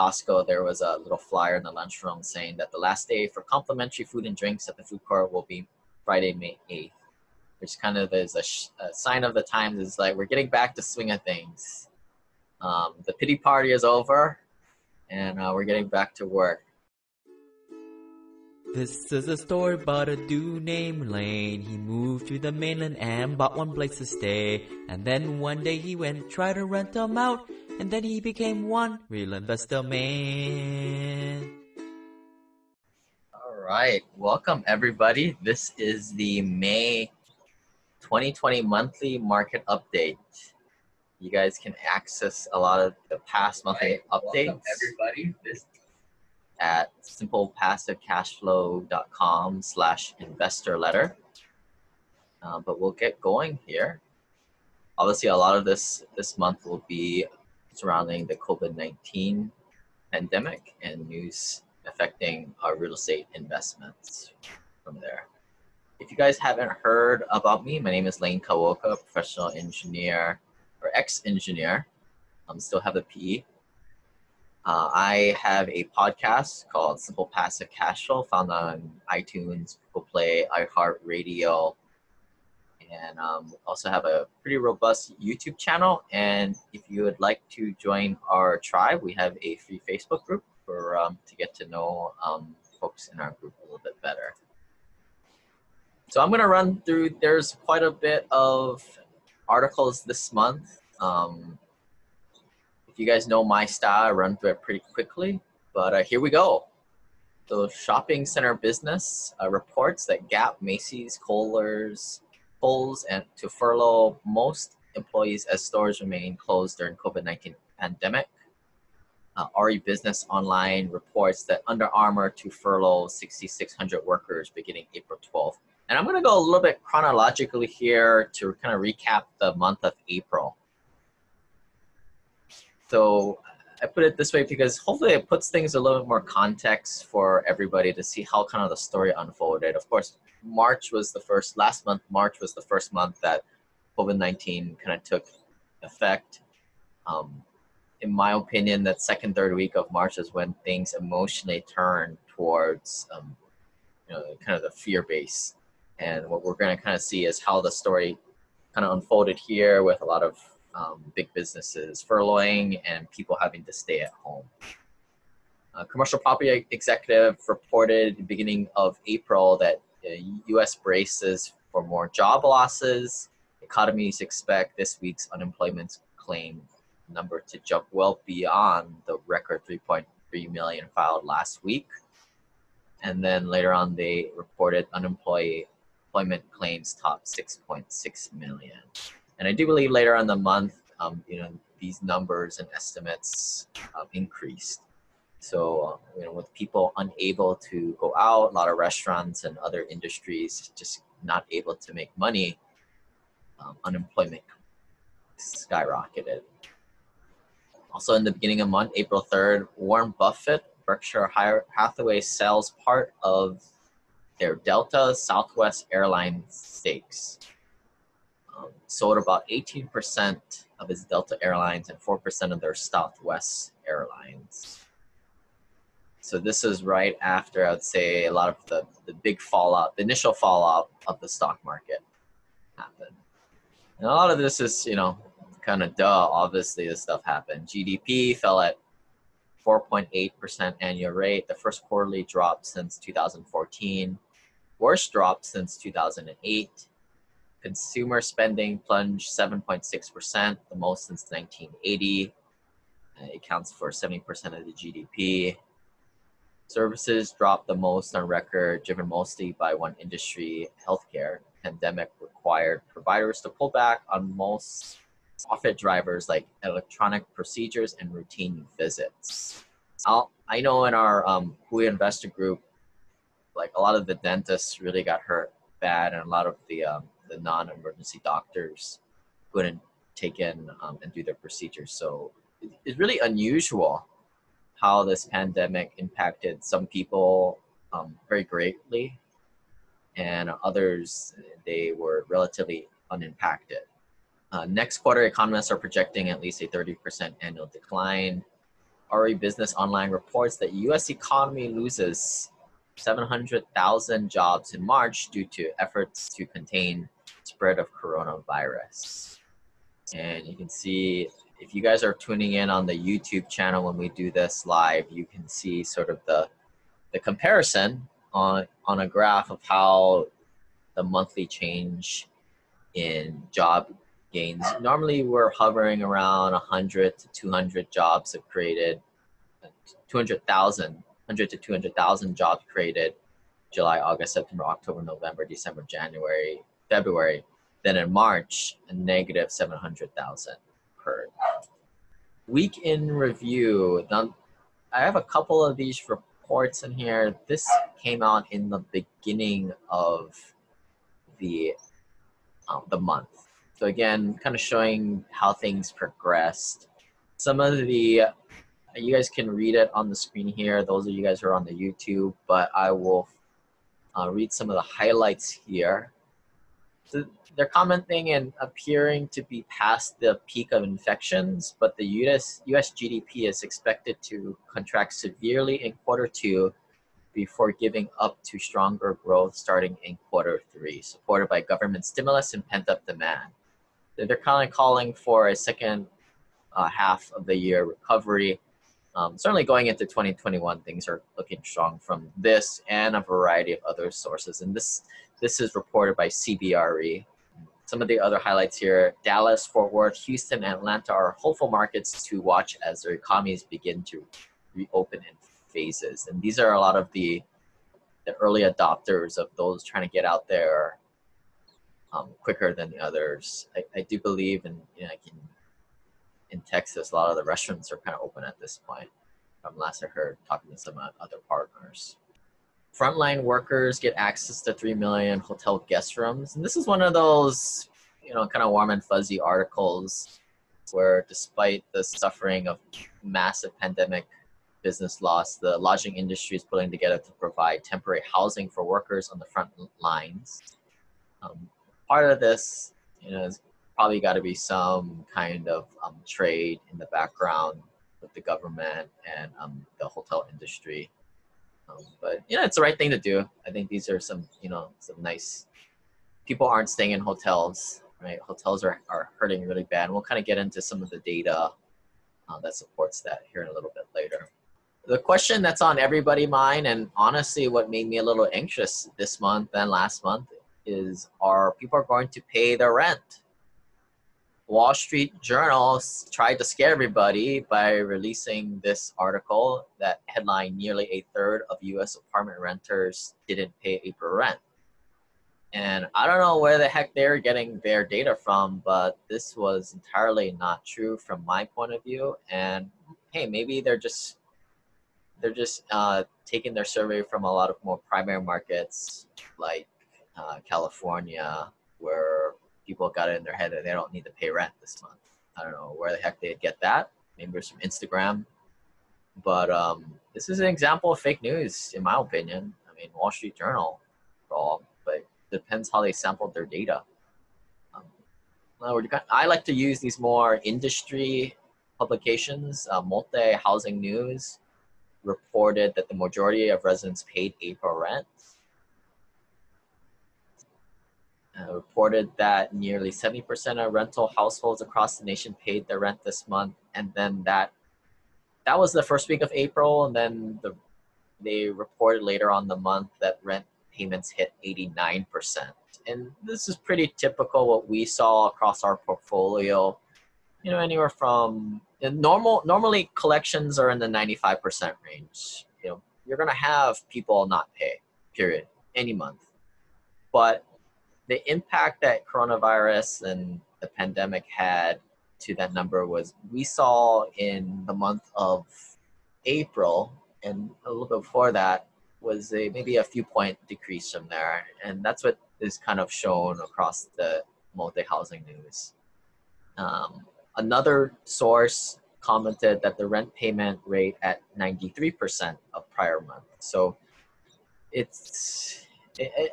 Costco, there was a little flyer in the lunchroom saying that the last day for complimentary food and drinks at the food court will be Friday, May 8th, which kind of is a, sh- a sign of the times. Is like we're getting back to swing of things. Um, the pity party is over, and uh, we're getting back to work. This is a story about a dude named Lane. He moved to the mainland and bought one place to stay. And then one day he went try to rent them out. And then he became one real investor man. All right, welcome everybody. This is the May 2020 monthly market update. You guys can access a lot of the past monthly Right, updates. welcome everybody. This at simplepassivecashflow.com slash investor letter. Uh, but we'll get going here. Obviously, a lot of this this month will be surrounding the COVID 19 pandemic and news affecting our real estate investments from there. If you guys haven't heard about me, my name is Lane Kawaoka, professional engineer or ex engineer. I um, still have a PE. Uh, I have a podcast called Simple Passive Cash Flow, found on iTunes, Google Play, iHeartRadio, and um, also have a pretty robust YouTube channel. And if you would like to join our tribe, we have a free Facebook group for um, to get to know um, folks in our group a little bit better. So I'm going to run through. There's quite a bit of articles this month. Um, you guys know my style, I run through it pretty quickly. But uh, here we go. The shopping center business uh, reports that Gap, Macy's, Kohl's, Kohl's, and to furlough most employees as stores remain closed during COVID-19 pandemic. Uh, RE Business Online reports that Under Armour to furlough 6,600 workers beginning April 12th. And I'm going to go a little bit chronologically here to kind of recap the month of April. So I put it this way because hopefully it puts things a little bit more context for everybody to see how kind of the story unfolded. Of course, March was the first, last month, March was the first month that COVID 19 kind of took effect. Um, in my opinion, that second, third week of March is when things emotionally turn towards, um, you know, kind of the fear base. And what we're going to kind of see is how the story kind of unfolded here with a lot of um, big businesses furloughing and people having to stay at home. A commercial property executive reported beginning of April that uh, U.S. braces for more job losses. Economies expect this week's unemployment claim number to jump well beyond the record 3.3 million filed last week. And then later on, they reported unemployment claims top 6.6 million. And I do believe later on the month, um, you know, these numbers and estimates uh, increased. So, uh, you know, with people unable to go out, a lot of restaurants and other industries just not able to make money, um, unemployment skyrocketed. Also, in the beginning of month, April 3rd, Warren Buffett, Berkshire Hathaway sells part of their Delta Southwest Airlines stakes. Um, sold about 18% of his Delta Airlines and 4% of their Southwest Airlines. So this is right after I would say a lot of the, the big fallout, the initial fallout of the stock market happened. And a lot of this is, you know, kind of duh, obviously this stuff happened. GDP fell at 4.8% annual rate, the first quarterly drop since 2014, worst drop since 2008. Consumer spending plunged 7.6%, the most since 1980. It accounts for 70% of the GDP. Services dropped the most on record, driven mostly by one industry, healthcare. Pandemic required providers to pull back on most profit drivers like electronic procedures and routine visits. I'll, I know in our um, Hui Investor Group, like a lot of the dentists really got hurt bad, and a lot of the um, the non-emergency doctors couldn't take in um, and do their procedures. So it's really unusual how this pandemic impacted some people um, very greatly, and others they were relatively unimpacted. Uh, next quarter, economists are projecting at least a 30% annual decline. RE Business Online reports that U.S. economy loses 700,000 jobs in March due to efforts to contain spread of coronavirus. And you can see if you guys are tuning in on the YouTube channel when we do this live, you can see sort of the the comparison on on a graph of how the monthly change in job gains. Normally, we're hovering around 100 to 200 jobs have created, 200,000, 100 to 200,000 jobs created July, August, September, October, November, December, January, February. Then in March, a negative 700,000 per. Week in review. Now, I have a couple of these reports in here. This came out in the beginning of the um, the month. So again, kind of showing how things progressed. Some of the you guys can read it on the screen here. Those of you guys who are on the YouTube, but I will uh, read some of the highlights here. So they're commenting and appearing to be past the peak of infections, but the US, US GDP is expected to contract severely in quarter two before giving up to stronger growth starting in quarter three, supported by government stimulus and pent up demand. They're kind of calling for a second uh, half of the year recovery. Um, certainly going into 2021, things are looking strong from this and a variety of other sources. And this this is reported by CBRE. Some of the other highlights here Dallas, Fort Worth, Houston, and Atlanta are hopeful markets to watch as their economies begin to reopen in phases. And these are a lot of the, the early adopters of those trying to get out there um, quicker than the others. I, I do believe, in you know, like in, in Texas, a lot of the restaurants are kind of open at this point. From last I heard, talking to some other partners frontline workers get access to 3 million hotel guest rooms. And this is one of those, you know, kind of warm and fuzzy articles where despite the suffering of massive pandemic business loss, the lodging industry is pulling together to provide temporary housing for workers on the front lines. Um, part of this, you know, has probably got to be some kind of um, trade in the background with the government and um, the hotel industry. Um, but know, it's the right thing to do. I think these are some, you know, some nice. People aren't staying in hotels, right? Hotels are, are hurting really bad. And we'll kind of get into some of the data uh, that supports that here in a little bit later. The question that's on everybody mind, and honestly, what made me a little anxious this month and last month, is: Are people going to pay their rent? Wall Street Journal tried to scare everybody by releasing this article that headline nearly a third of US apartment renters didn't pay April rent. And I don't know where the heck they're getting their data from, but this was entirely not true from my point of view. And hey, maybe they're just they're just uh, taking their survey from a lot of more primary markets like uh, California, where people got it in their head that they don't need to pay rent this month. I don't know where the heck they'd get that. Maybe it's from Instagram. But um, this is an example of fake news, in my opinion. I mean, Wall Street Journal, all, but depends how they sampled their data. Um, I like to use these more industry publications. Uh, Multi Housing News reported that the majority of residents paid April rent uh, reported that nearly 70% of rental households across the nation paid their rent this month and then that that was the first week of april and then the, they reported later on the month that rent payments hit 89% and this is pretty typical what we saw across our portfolio. You know anywhere from normal normally collections are in the 95% range. You know you're to have people not pay period any month. But the impact that coronavirus and the pandemic had to that number was we saw in the month of April and a little bit before that was a maybe a few point decrease from there. And that's what is kind of shown across the multi-housing news. Um, another source commented that the rent payment rate at 93% of prior month. So it's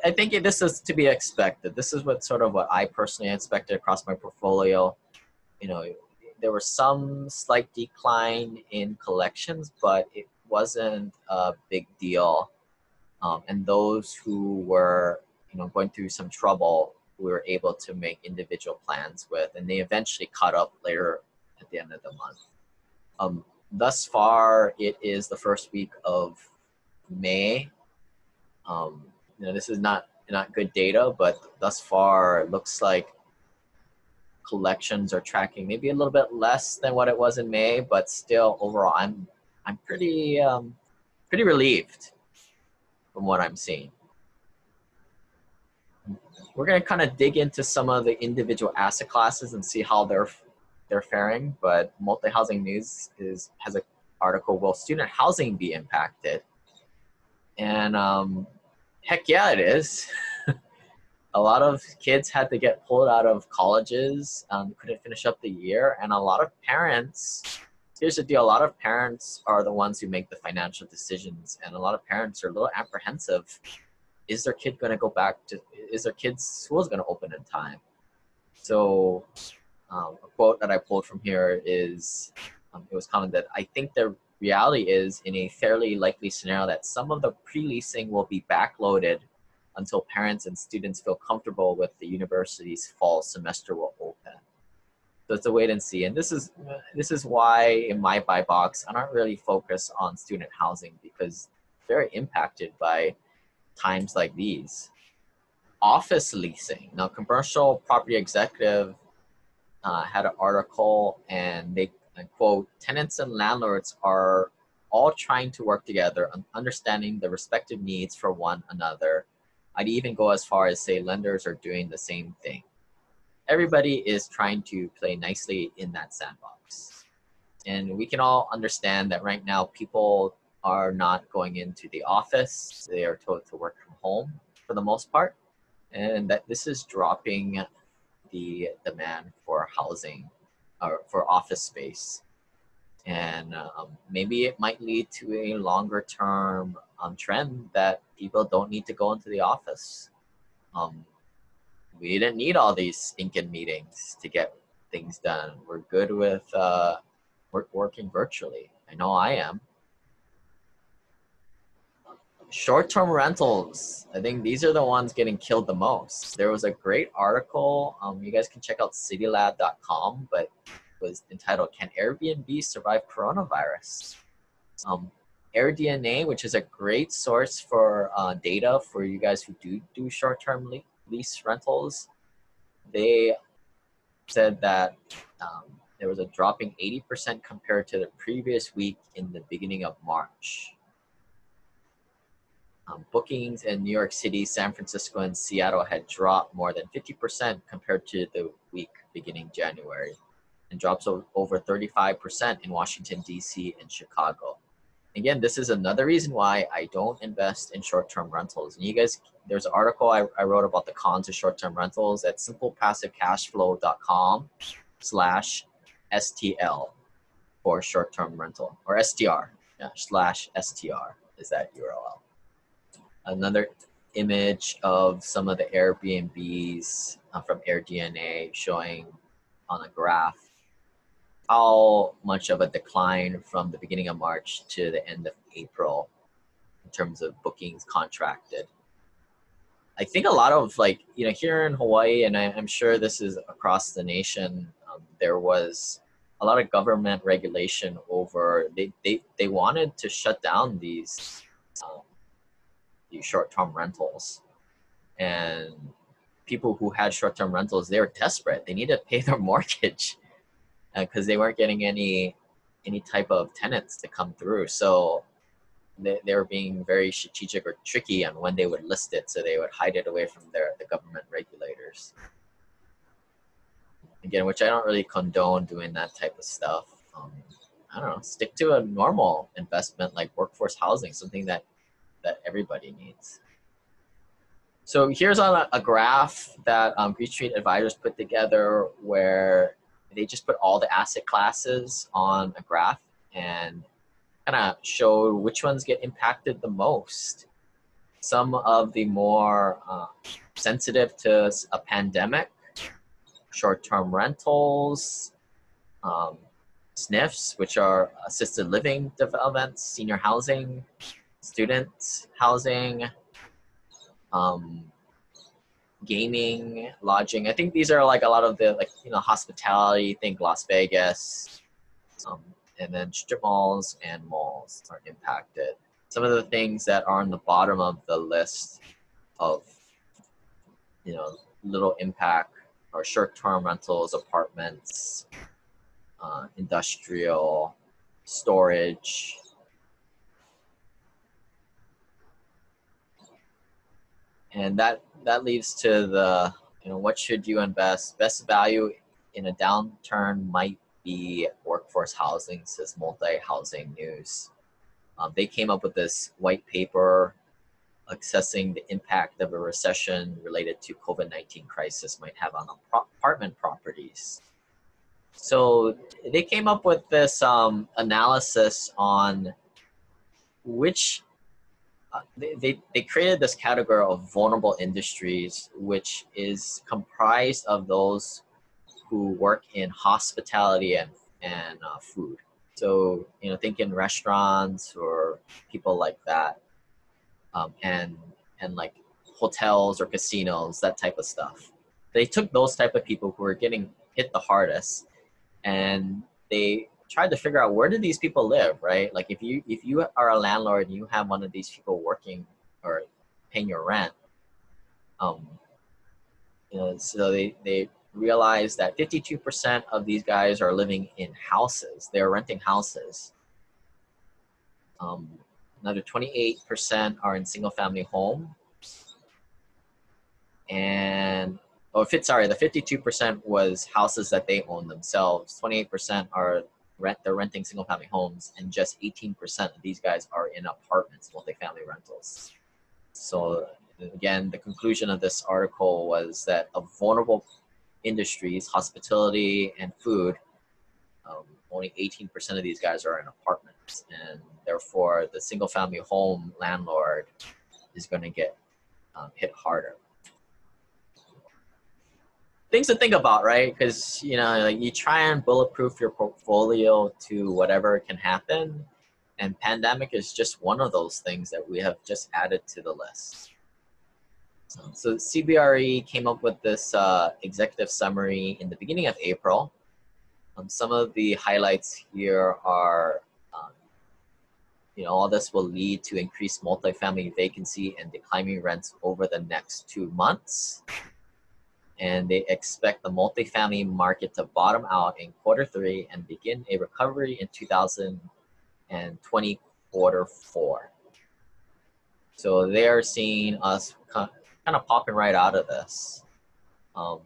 I think this is to be expected. This is what sort of what I personally expected across my portfolio. You know, there was some slight decline in collections, but it wasn't a big deal. Um, and those who were, you know, going through some trouble, we were able to make individual plans with, and they eventually caught up later at the end of the month. Um, thus far, it is the first week of May. Um, you know, this is not not good data, but thus far, it looks like collections are tracking maybe a little bit less than what it was in May, but still overall, I'm I'm pretty um, pretty relieved from what I'm seeing. We're gonna kind of dig into some of the individual asset classes and see how they're they're faring. But multi housing news is has an article: Will student housing be impacted? And um, heck yeah, it is. a lot of kids had to get pulled out of colleges, um, couldn't finish up the year, and a lot of parents. Here's the deal: a lot of parents are the ones who make the financial decisions, and a lot of parents are a little apprehensive. Is their kid going to go back to? Is their kid's school going to open in time? So, um, a quote that I pulled from here is, um, it was commented, "I think the reality is, in a fairly likely scenario, that some of the pre-leasing will be backloaded." until parents and students feel comfortable with the university's fall semester will open. So it's a wait and see. And this is this is why in my buy box I don't really focus on student housing because very impacted by times like these. Office leasing. Now, commercial property executive uh, had an article, and they quote: "Tenants and landlords are all trying to work together on understanding the respective needs for one another I'd even go as far as say lenders are doing the same thing. Everybody is trying to play nicely in that sandbox. And we can all understand that right now people are not going into the office. They are told to work from home for the most part. And that this is dropping the demand for housing or for office space. And um, maybe it might lead to a longer term um, trend that people don't need to go into the office. Um, we didn't need all these stinking meetings to get things done. We're good with uh, work, working virtually. I know I am. Short-term rentals. I think these are the ones getting killed the most. There was a great article. Um, you guys can check out citylab.com, but was entitled "Can Airbnb Survive Coronavirus?" Um, AirDNA, which is a great source for uh, data for you guys who do do short-term le- lease rentals. They said that um, there was a dropping 80% compared to the previous week in the beginning of March. Um, bookings in New York City, San Francisco, and Seattle had dropped more than 50% compared to the week beginning January, and drops over 35% in Washington, D.C. and Chicago again, this is another reason why I don't invest in short-term rentals. And you guys, there's an article I, I wrote about the cons of short-term rentals at simplepassivecashflow.com slash STL for short-term rental or STR yeah, slash STR is that URL. Another image of some of the Airbnbs uh, from AirDNA showing on a graph how much of a decline from the beginning of March to the end of April in terms of bookings contracted. I think a lot of like, you know, here in Hawaii, and I, am sure this is across the nation, um, there was a lot of government regulation over, they, they, they wanted to shut down these, um, short-term rentals. And people who had short-term rentals, they were desperate. They needed to pay their mortgage because uh, they weren't getting any any type of tenants to come through. So they, they were being very strategic or tricky on when they would list it, so they would hide it away from their the government regulators. Again, which I don't really condone doing that type of stuff. Um, I don't know. Stick to a normal investment like workforce housing, something that that everybody needs. So here's a, a graph that um, Street Advisors put together where they just put all the asset classes on a graph and kind of show which ones get impacted the most. Some of the more uh, sensitive to a pandemic, short-term rentals, um, SNFs, which are assisted living developments, senior housing, student housing, um, gaming, lodging. I think these are like a lot of the like you know hospitality. Think Las Vegas, um, and then strip malls and malls are impacted. Some of the things that are on the bottom of the list of you know little impact are short-term rentals, apartments, uh, industrial, storage. And that that leads to the you know what should you invest? Best value in a downturn might be workforce housing, says multi housing news. Um, they came up with this white paper assessing the impact of a recession related to COVID-19 crisis might have on apartment properties. So they came up with this um, analysis on which they, they, created this category of vulnerable industries, which is comprised of those who work in hospitality and, and uh, food. So, you know, think in restaurants or people like that um, and and like hotels or casinos, that type of stuff. They took those type of people who were getting hit the hardest, and they tried to figure out where do these people live, right? Like if you if you are a landlord and you have one of these people working or paying your rent, um, you know, so they they realize that 52% of these guys are living in houses. They're renting houses. Um, Another 28% are in single family home. And, oh, fit, sorry, the 52% was houses that they own themselves. 28% are rent, they're renting single family homes. And just 18% of these guys are in apartments, multifamily rentals. So, again, the conclusion of this article was that of vulnerable industries, hospitality and food, um, only 18% of these guys are in apartments. And therefore the single family home landlord is going to get um, hit harder things to think about right? Because you know like you try and bulletproof your portfolio to whatever can happen and pandemic is just one of those things that we have just added to the list. So, so cbre came up with this uh, executive summary in the beginning of april. Um, some of the highlights here are you know, all this will lead to increased multifamily vacancy and declining rents over the next two months. And they expect the multifamily market to bottom out in quarter three and begin a recovery in 2020 quarter four. So they are seeing us kind of popping right out of this. Um,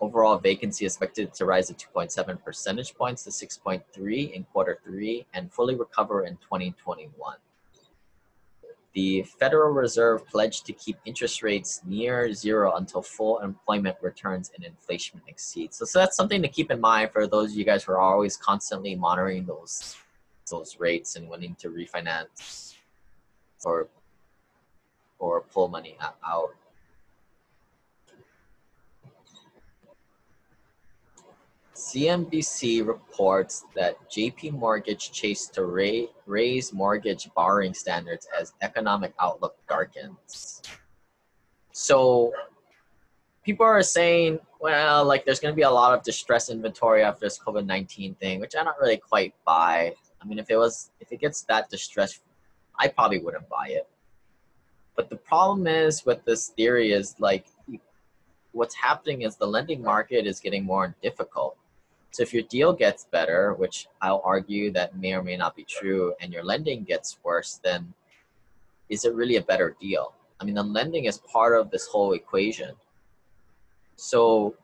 Overall vacancy expected to rise at 2.7 percentage points to 6.3 in quarter three and fully recover in 2021. The Federal Reserve pledged to keep interest rates near zero until full employment returns and inflation exceeds. So, so that's something to keep in mind for those of you guys who are always constantly monitoring those those rates and wanting to refinance or or pull money out. CNBC reports that JPMorgan Chase to ra- raise mortgage borrowing standards as economic outlook darkens. So people are saying, well, like there's going to be a lot of distress inventory after this COVID 19 thing, which I don't really quite buy. I mean, if it was, if it gets that distressed, I probably wouldn't buy it. But the problem is with this theory is like what's happening is the lending market is getting more difficult so if your deal gets better, which I'll argue that may or may not be true, and your lending gets worse, then is it really a better deal? I mean, the lending is part of this whole equation. So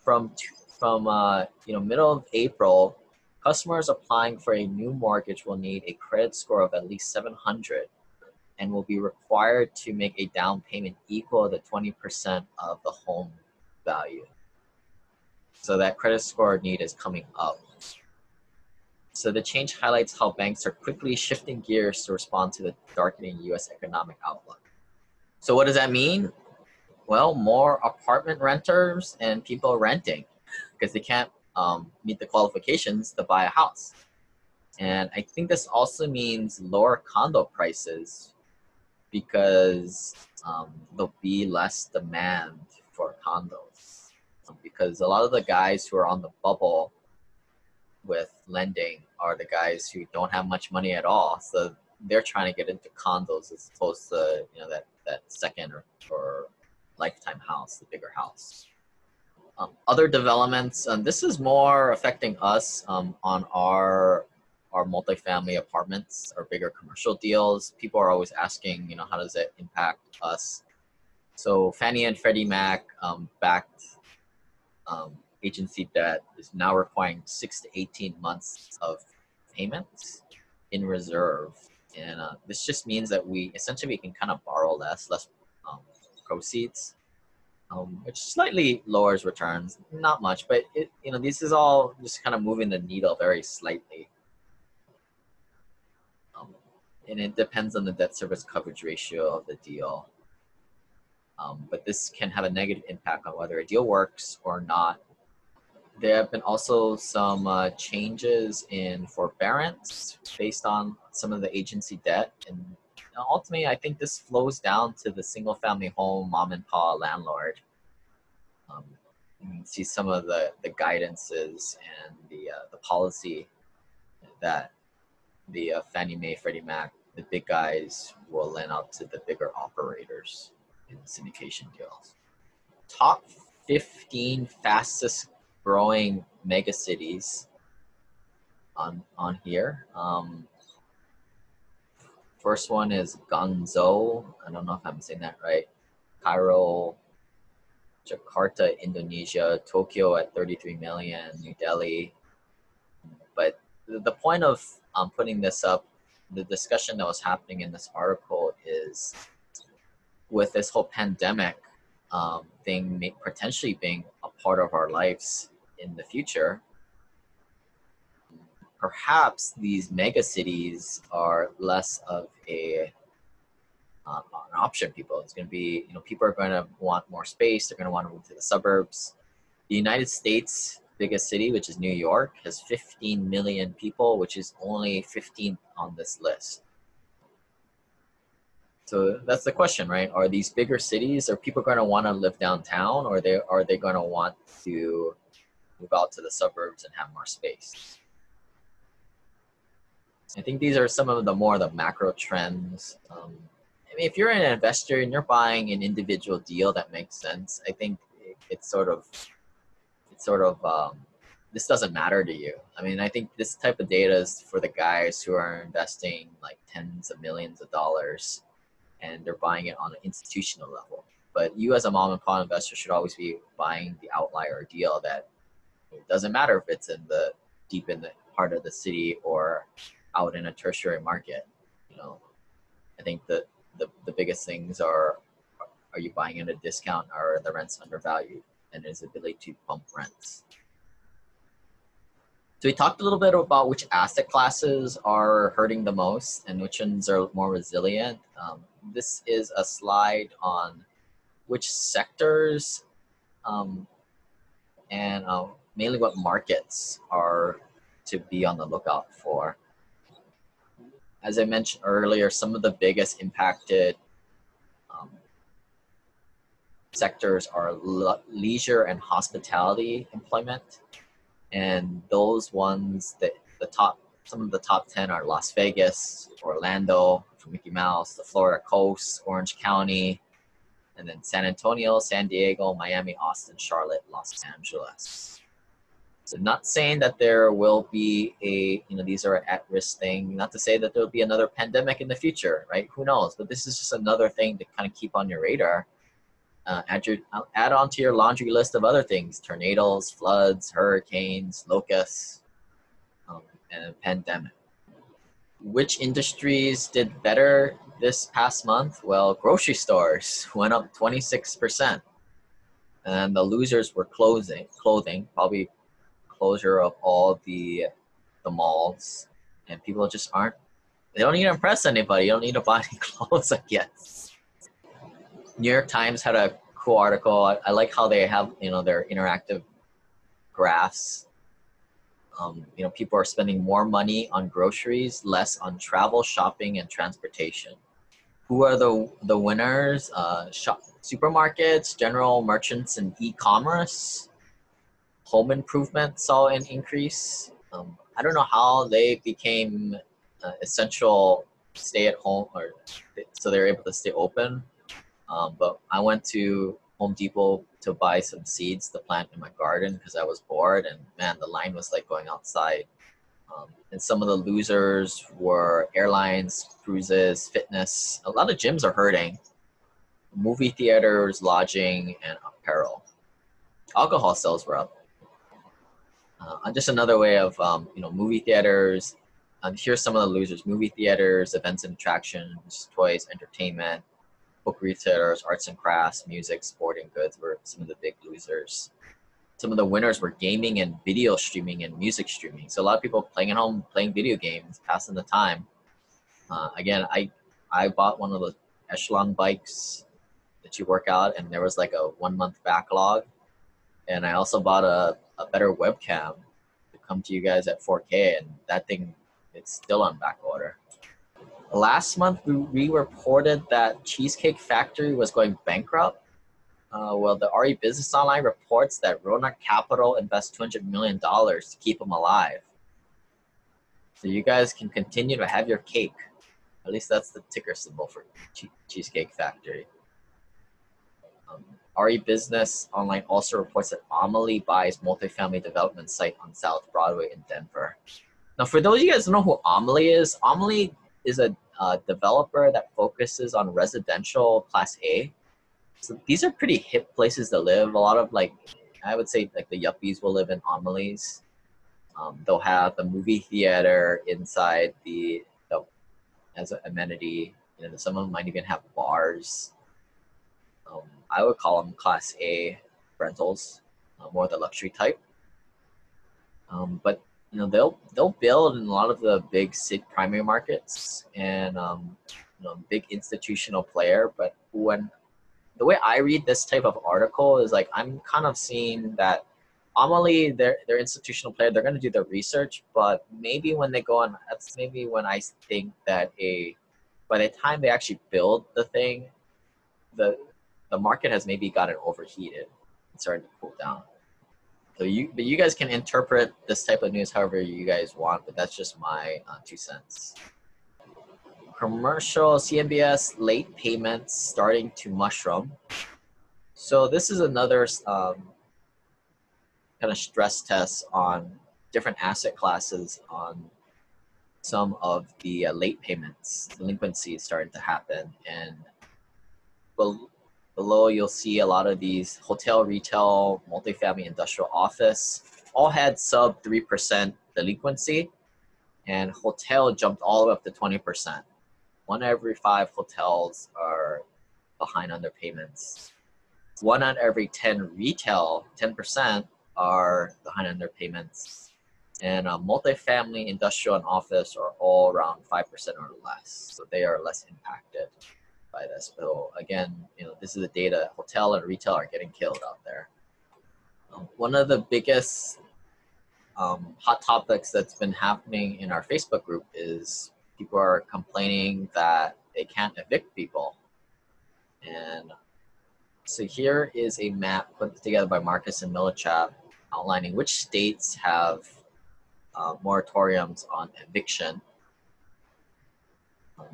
from from uh, you know middle of April, customers applying for a new mortgage will need a credit score of at least 700 and will be required to make a down payment equal to 20% of the home value. So that credit score need is coming up. So the change highlights how banks are quickly shifting gears to respond to the darkening US economic outlook. So what does that mean? Well, more apartment renters and people renting because they can't um, meet the qualifications to buy a house. And I think this also means lower condo prices because um, there'll be less demand for condos. Because a lot of the guys who are on the bubble with lending are the guys who don't have much money at all. So they're trying to get into condos as opposed to you know that that second or, or lifetime house, the bigger house. Um, other developments, um, this is more affecting us um, on our our multifamily apartments or bigger commercial deals. People are always asking, you know, how does it impact us? So Fannie and Freddie Mac um, backed um, agency debt is now requiring six to 18 months of payments in reserve. And uh, this just means that we essentially we can kind of borrow less, less um, proceeds, um, which slightly lowers returns. Not much, but it, you know, this is all just kind of moving the needle very slightly. Um, and it depends on the debt service coverage ratio of the deal. Um, but this can have a negative impact on whether a deal works or not there have been also some uh, changes in forbearance based on some of the agency debt. And ultimately, I think this flows down to the single family home mom and pop landlord. Um, see some of the, the guidances and the, uh, the policy that the uh, Fannie Mae, Freddie Mac, the big guys will lend out to the bigger operators in syndication deals. Top 15 fastest growing mega cities on on here. Um, first one is Guangzhou. I don't know if I'm saying that right. Cairo, Jakarta, Indonesia, Tokyo at 33 million, New Delhi. But the point of um, putting this up, the discussion that was happening in this article is with this whole pandemic um, thing potentially being a part of our lives in the future, perhaps these mega cities are less of a um, an option. People, it's going to be you know people are going to want more space. They're going to want to move to the suburbs. The United States biggest city, which is New York, has 15 million people, which is only 15th on this list. So that's the question, right? Are these bigger cities? Are people going to want to live downtown, or they are they going to want to move out to the suburbs and have more space. I think these are some of the more the macro trends. Um, I mean, if you're an investor and you're buying an individual deal that makes sense, I think it, it's sort of, it's sort of, um, this doesn't matter to you. I mean, I think this type of data is for the guys who are investing like tens of millions of dollars and they're buying it on an institutional level. But you as a mom and pop investor should always be buying the outlier deal that it doesn't matter if it's in the deep in the heart of the city or out in a tertiary market. You know, I think that the, the biggest things are are you buying at a discount or the rents undervalued and his ability to bump rents. So we talked a little bit about which asset classes are hurting the most and which ones are more resilient. Um, this is a slide on which sectors um, and uh, mainly what markets are to be on the lookout for. As I mentioned earlier, some of the biggest impacted um, sectors are le- leisure and hospitality employment. And those ones that the top, some of the top 10 are Las Vegas, Orlando Mickey Mouse, the Florida coast, Orange County, and then San Antonio, San Diego, Miami, Austin, Charlotte, Los Angeles. So not saying that there will be a, you know, these are at-risk thing. Not to say that there will be another pandemic in the future, right? Who knows? But this is just another thing to kind of keep on your radar. Uh, add your add on to your laundry list of other things: tornadoes, floods, hurricanes, locusts, um, and a pandemic. Which industries did better this past month? Well, grocery stores went up 26%. And the losers were clothing, clothing, probably closure of all the the malls, and people just aren't. They don't need to impress anybody. You don't need to buy any clothes, I guess. New York Times had a cool article. I, I like how they have you know their interactive graphs Um, you know, people are spending more money on groceries, less on travel, shopping, and transportation. Who are the the winners? Uh, shop, supermarkets, general merchants, and e-commerce. Home improvement saw an increase. Um, I don't know how they became uh, essential stay at home or so they're able to stay open. Um, but I went to Home Depot to buy some seeds to plant in my garden because I was bored, and man, the line was like going outside. Um, and some of the losers were airlines, cruises, fitness. A lot of gyms are hurting. Movie theaters, lodging, and apparel. Alcohol sales were up. Uh, just another way of um, you know movie theaters. Um, here's some of the losers: movie theaters, events and attractions, toys, entertainment, book retailers, arts and crafts, music, sporting goods were some of the big losers. Some of the winners were gaming and video streaming and music streaming. So a lot of people playing at home, playing video games, passing the time. Uh, again, I I bought one of the Echelon bikes that you work out, and there was like a one month backlog. And I also bought a, a better webcam to come to you guys at 4K, and that thing it's still on back order. Last month, we, reported that Cheesecake Factory was going bankrupt. Uh, well, the RE Business Online reports that Roark Capital invests $200 million to keep them alive. So you guys can continue to have your cake. At least that's the ticker symbol for che- Cheesecake Factory. Um, RE Business Online also reports that AMLI buys multifamily development site on South Broadway in Denver. Now, for those of you guys who know who AMLI is, AMLI is a uh, developer that focuses on residential class A. So these are pretty hip places to live. A lot of like, I would say like the yuppies will live in AMLI's. Um, they'll have the movie theater inside the, the as an amenity. You know, some of them might even have bars. Um, I would call them class A rentals, uh, more the luxury type. Um, but you know they'll they'll build in a lot of the big city primary markets and um, you know big institutional player but when the way i read this type of article is like i'm kind of seeing that AMLI, they're, they're institutional player. They're going to do their research, but maybe when they go on, that's maybe when I think that a, by the time they actually build the thing, the the market has maybe gotten overheated and started to cool down. So you, but you guys can interpret this type of news however you guys want, but that's just my uh, two cents. Commercial CMBS late payments starting to mushroom. So this is another um, kind of stress test on different asset classes on some of the uh, late payments, delinquencies starting to happen, and well, Below, you'll see a lot of these hotel, retail, multifamily, industrial office, all had sub 3% delinquency, and hotel jumped all the way up to 20%. One every five hotels are behind on their payments. One of every 10 retail, 10%, are behind on their payments. And uh, multifamily, industrial, and office are all around 5% or less. So they are less impacted by this. So again, you know, this is the data. Hotel and retail are getting killed out there. Um, one of the biggest um, hot topics that's been happening in our Facebook group is people are complaining that they can't evict people. And so here is a map put together by Marcus and Millichap outlining which states have uh, moratoriums on eviction. Um,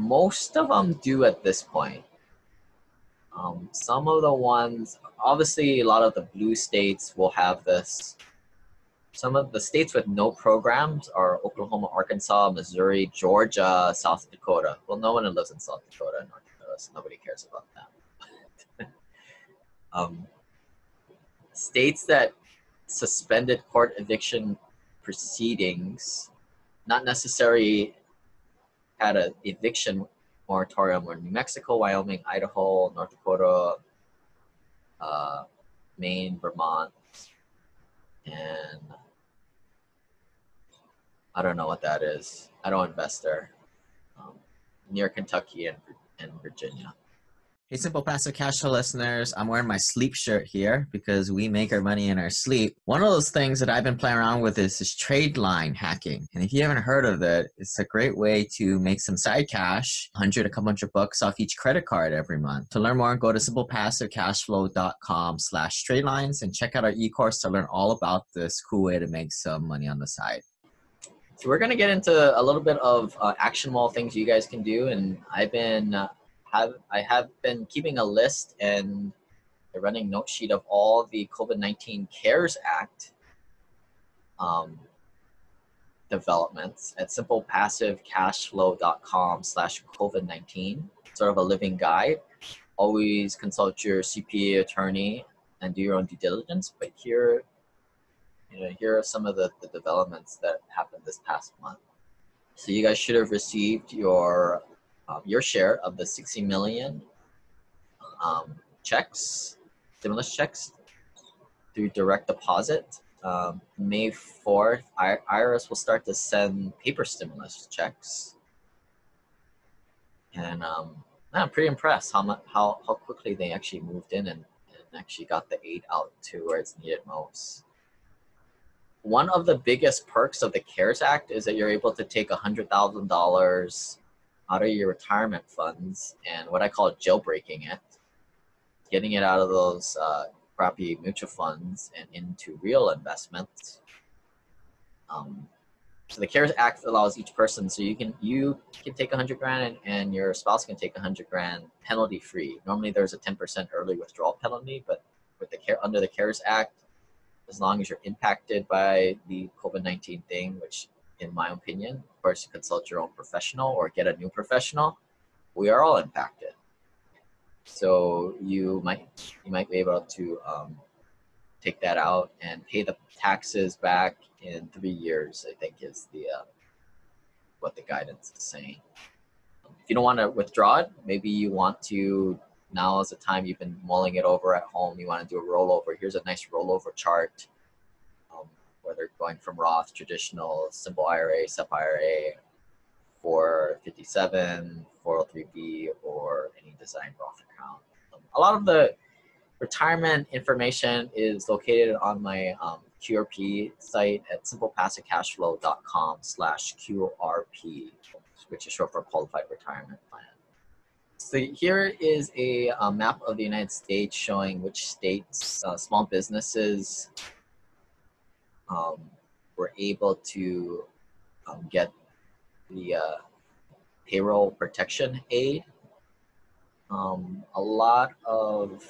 most of them do at this point. Um, some of the ones, obviously, a lot of the blue states will have this. Some of the states with no programs are Oklahoma, Arkansas, Missouri, Georgia, South Dakota. Well, no one lives in South Dakota and North Dakota, so nobody cares about that. um, states that suspended court eviction proceedings, not necessarily had an eviction moratorium were New Mexico, Wyoming, Idaho, North Dakota, uh, Maine, Vermont, and I don't know what that is. I don't invest there. Um, near Kentucky and, and Virginia. Hey, Simple Passive Cash Flow listeners, I'm wearing my sleep shirt here because we make our money in our sleep. One of those things that I've been playing around with is this trade line hacking. And if you haven't heard of it, it's a great way to make some side cash, 100, a couple hundred bucks off each credit card every month. To learn more, go to simplepassivecashflow.com slash trade lines and check out our e-course to learn all about this cool way to make some money on the side. So we're going to get into a little bit of uh, actionable things you guys can do. And I've been... Uh, have I have been keeping a list and a running note sheet of all the COVID-19 CARES Act um, developments at simplepassivecashflow.com slash COVID-19, sort of a living guide. Always consult your CPA attorney and do your own due diligence, but here, you know, here are some of the, the developments that happened this past month. So you guys should have received your um, your share of the 60 million um, checks, stimulus checks through direct deposit. Um, May 4th, IRS will start to send paper stimulus checks. And um, I'm pretty impressed how, how, how quickly they actually moved in and, and actually got the aid out to where it's needed most. One of the biggest perks of the CARES Act is that you're able to take $100,000 out of your retirement funds and what I call jailbreaking it, getting it out of those uh, crappy mutual funds and into real investments. Um, so the CARES Act allows each person, so you can you can take a hundred grand and, and your spouse can take a hundred grand penalty free. Normally there's a ten percent early withdrawal penalty, but with the care under the CARES Act, as long as you're impacted by the COVID nineteen thing, which in my opinion. Of course, consult your own professional or get a new professional. We are all impacted. So you might you might be able to um, take that out and pay the taxes back in three years. I think is the uh, what the guidance is saying. If you don't want to withdraw it, maybe you want to now is the time you've been mulling it over at home. You want to do a rollover. Here's a nice rollover chart whether going from Roth, traditional, simple IRA, SEP IRA, 457, 403b, or any design Roth account. Um, a lot of the retirement information is located on my um, QRP site at simplepassivecashflow.com slash QRP, which is short for Qualified Retirement Plan. So here is a, a, map of the United States showing which states uh, small businesses um, were able to um, get the uh, payroll protection aid. Um, a lot of,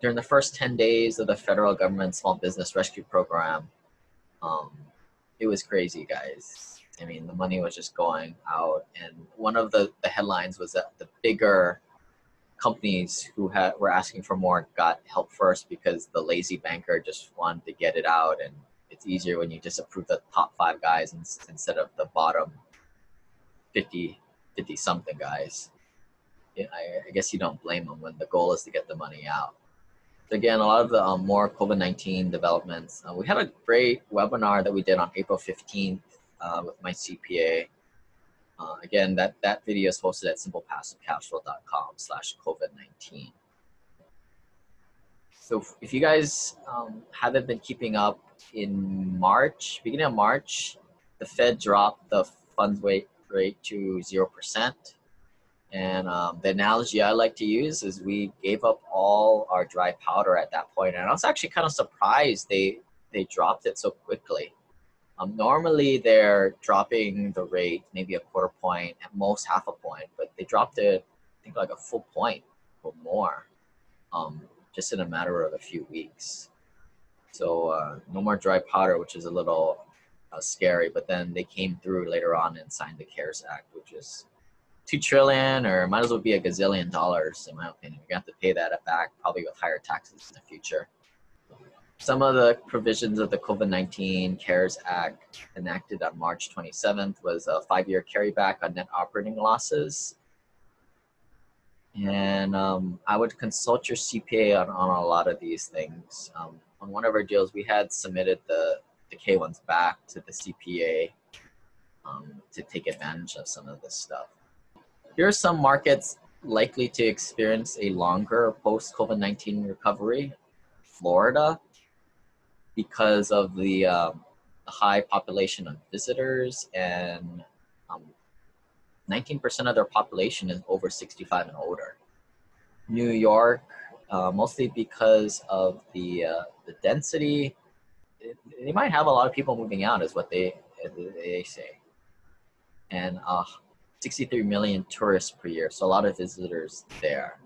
during the first 10 days of the federal government small business rescue program, um, it was crazy, guys. I mean, the money was just going out. And one of the, the headlines was that the bigger companies who had, were asking for more got help first because the lazy banker just wanted to get it out and it's easier when you just approve the top five guys instead of the bottom 50, 50 something guys. I, I, guess you don't blame them when the goal is to get the money out. Again, a lot of the um, more COVID 19 developments. Uh, we had a great webinar that we did on April 15th uh, with my CPA. Uh, again, that, that video is hosted at simplepassivecashflow.com slash COVID 19. So if you guys um, haven't been keeping up in March, beginning of March, the Fed dropped the funds rate rate to zero percent. And um, the analogy I like to use is we gave up all our dry powder at that point, and I was actually kind of surprised they they dropped it so quickly. Um, normally they're dropping the rate maybe a quarter point, at most half a point, but they dropped it I think like a full point or more. Um, just in a matter of a few weeks. So uh, no more dry powder, which is a little uh, scary. But then they came through later on and signed the CARES Act, which is two trillion, or might as well be a gazillion dollars, in my opinion. You're gonna have to pay that back, probably with higher taxes in the future. Some of the provisions of the COVID-19 CARES Act enacted on March 27th was a five-year carryback on net operating losses and um, I would consult your CPA on, on a lot of these things. Um, on one of our deals, we had submitted the, the K1s back to the CPA um, to take advantage of some of this stuff. Here are some markets likely to experience a longer post COVID 19 recovery, Florida, because of the um, high population of visitors and 19% of their population is over 65 and older. New York, uh, mostly because of the uh, the density, it, they might have a lot of people moving out, is what they they say, and uh, 63 million tourists per year, so a lot of visitors there.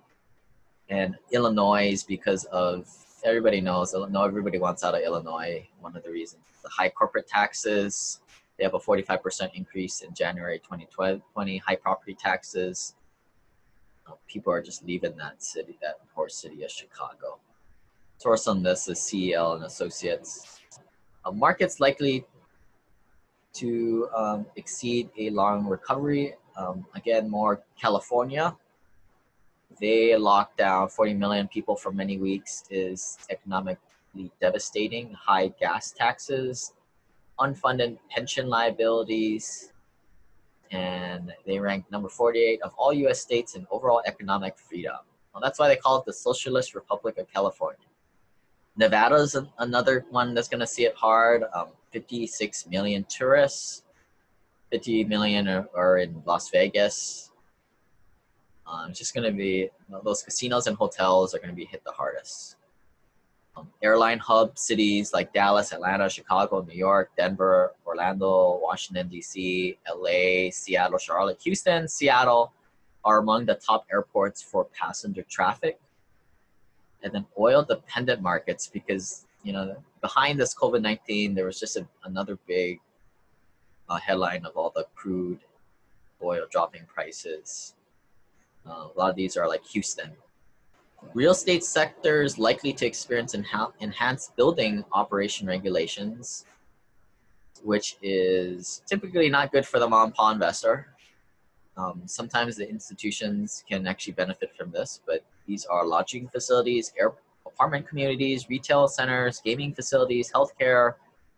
And Illinois, because of everybody knows, Illinois, everybody wants out of Illinois. One of the reasons the high corporate taxes. They have a 45% increase in January 2020. High property taxes. Uh, people are just leaving that city, that poor city of Chicago. Source on this is CEL and Associates. Uh, markets likely to um, exceed a long recovery um, again, more California. They locked down 40 million people for many weeks is economically devastating. High gas taxes, unfunded pension liabilities, and they ranked number 48 of all U.S. states in overall economic freedom. Well, that's why they call it the Socialist Republic of California. Nevada is another one that's going to see it hard. Um, 56 million tourists, 50 million are, are in Las Vegas. Um, it's just going to be those casinos and hotels are going to be hit the hardest. Airline hub cities like Dallas, Atlanta, Chicago, New York, Denver, Orlando, Washington, D.C., LA, Seattle, Charlotte, Houston, Seattle are among the top airports for passenger traffic. And then oil dependent markets because, you know, behind this COVID 19, there was just a, another big uh, headline of all the crude oil dropping prices. Uh, a lot of these are like Houston. Real estate sector is likely to experience enha- enhanced building operation regulations, which is typically not good for the mom and pop investor. Um, sometimes the institutions can actually benefit from this, but these are lodging facilities, air, apartment communities, retail centers, gaming facilities, healthcare,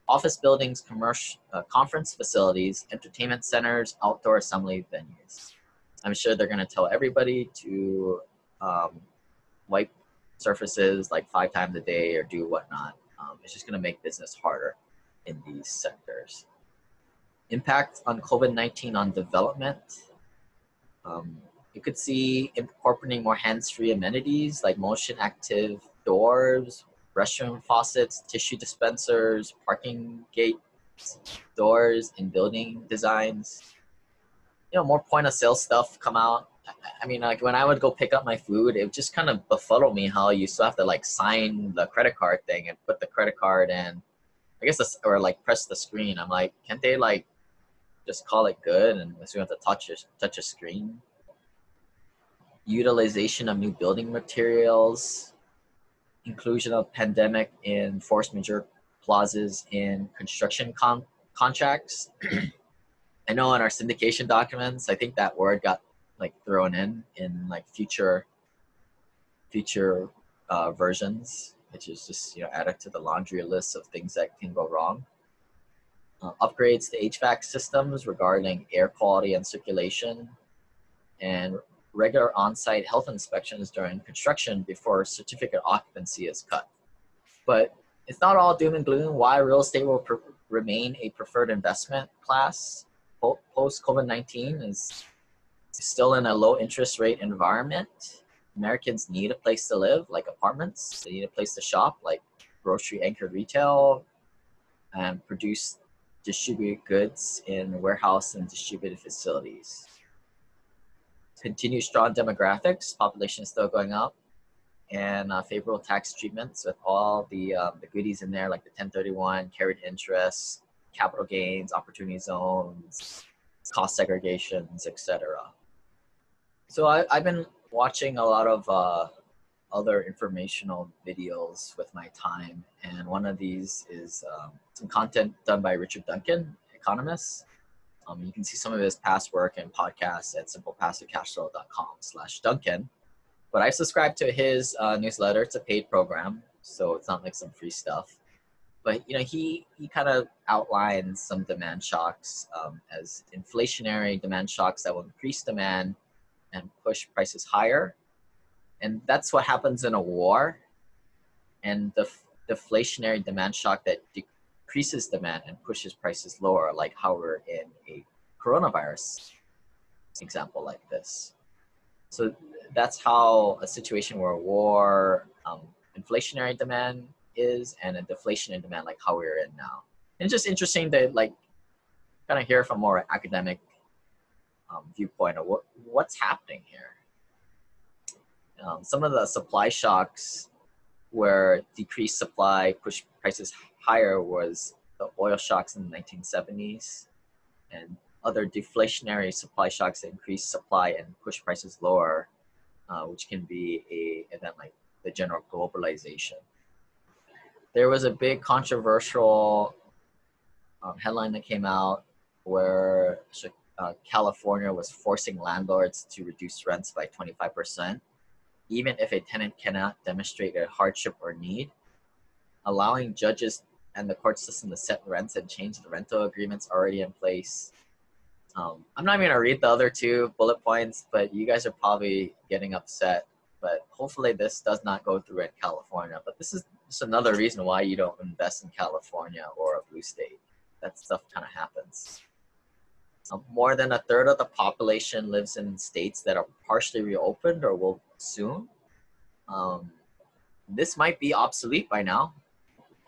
office buildings, commercial uh, conference facilities, entertainment centers, outdoor assembly venues. I'm sure they're going to tell everybody to um, wipe surfaces like five times a day or do whatnot. Um, it's just going to make business harder in these sectors. Impact on COVID 19 on development. Um, you could see incorporating more hands free amenities like motion active doors, restroom faucets, tissue dispensers, parking gates, doors, and building designs. You know, more point of sale stuff come out. I mean, like when I would go pick up my food, it just kind of befuddle me how you still have to like sign the credit card thing and put the credit card in. I guess, this, or like press the screen. I'm like, can't they like just call it good and so you have to touch a, touch a screen? Utilization of new building materials inclusion of pandemic in force majeure clauses in construction con- contracts. I know in our syndication documents, I think that word got like thrown in in like future future uh, versions, which is just you know added to the laundry list of things that can go wrong. Uh, upgrades to HVAC systems regarding air quality and circulation, and regular on-site health inspections during construction before certificate occupancy is cut. But it's not all doom and gloom. Why real estate will remain a preferred investment class post COVID-19 is still in a low interest rate environment. Americans need a place to live, like apartments. They need a place to shop, like grocery anchored retail, and produce distribute goods in warehouse and distributed facilities continued strong demographics, population is still going up, and uh, favorable tax treatments with all the um, the goodies in there, like the 1031, carried interest, capital gains, opportunity zones, cost segregations, etc. So I, have been watching a lot of uh, other informational videos with my time, and one of these is um, some content done by Richard Duncan, economist, um, you can see some of his past work and podcasts at simplepassivecashflow.com slash Duncan. But I subscribe to his uh, newsletter. It's a paid program, so it's not like some free stuff. But you know, he he kind of outlines some demand shocks um, as inflationary demand shocks that will increase demand and push prices higher. And that's what happens in a war. And the deflationary demand shock that decreases demand and pushes prices lower, like how we're in a coronavirus example like this. So that's how a situation where a war, um, inflationary demand is, and a deflation in demand, like how we're in now. And it's just interesting to like kind of hear from more academic um, viewpoint of what what's happening here. Um, some of the supply shocks where decreased supply pushed prices higher was the oil shocks in the 1970s and other deflationary supply shocks that increase supply and push prices lower, uh, which can be a event like the general globalization. There was a big controversial um, headline that came out where uh, California was forcing landlords to reduce rents by 25%, even if a tenant cannot demonstrate a hardship or need, allowing judges and the court system to set rents and change the rental agreements already in place. Um, I'm not even gonna read the other two bullet points, but you guys are probably getting upset. But hopefully, this does not go through in California. But this is just another reason why you don't invest in California or a blue state. That stuff kind of happens. More than a third of the population lives in states that are partially reopened or will soon. Um, this might be obsolete by now.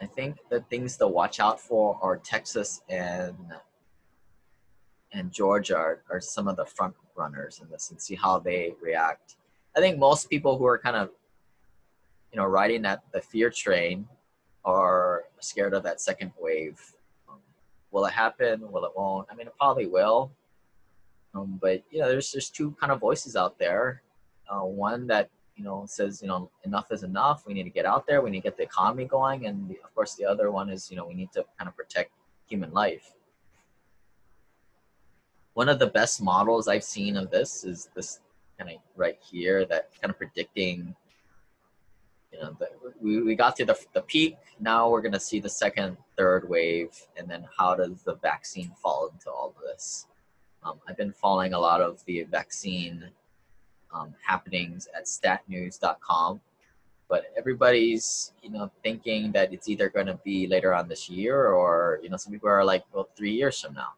I think the things to watch out for are Texas and and Georgia are, are some of the front runners in this and see how they react. I think most people who are kind of, you know, riding that the fear train are scared of that second wave. Will it happen? Will it won't? I mean, it probably will. Um, but you know, there's there's two kind of voices out there. Uh, one that you know says you know enough is enough. We need to get out there. We need to get the economy going. And the, of course, the other one is you know we need to kind of protect human life one of the best models I've seen of this is this kind of right here that kind of predicting, you know, we, we got to the, the peak. Now we're going to see the second, third wave. And then how does the vaccine fall into all of this? Um, I've been following a lot of the vaccine um, happenings at statnews.com. But everybody's, you know, thinking that it's either going to be later on this year or, you know, some people are like, well, three years from now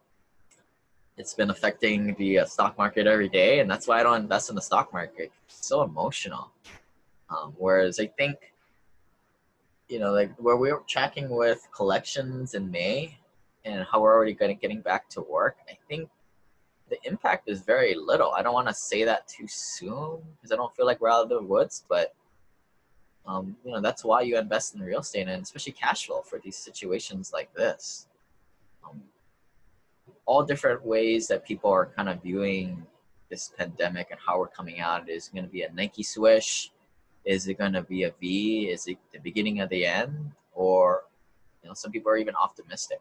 it's been affecting the uh, stock market every day, and that's why I don't invest in the stock market. It's so emotional. Um, whereas I think, you know, like where we were tracking with collections in May, and how we're already getting getting back to work, I think the impact is very little. I don't want to say that too soon because I don't feel like we're out of the woods, but um, you know that's why you invest in real estate and especially cash flow for these situations like this. Um, all different ways that people are kind of viewing this pandemic and how we're coming out. Is going to be a Nike swish? Is it going to be a V? Is it the beginning of the end? Or, you know, some people are even optimistic.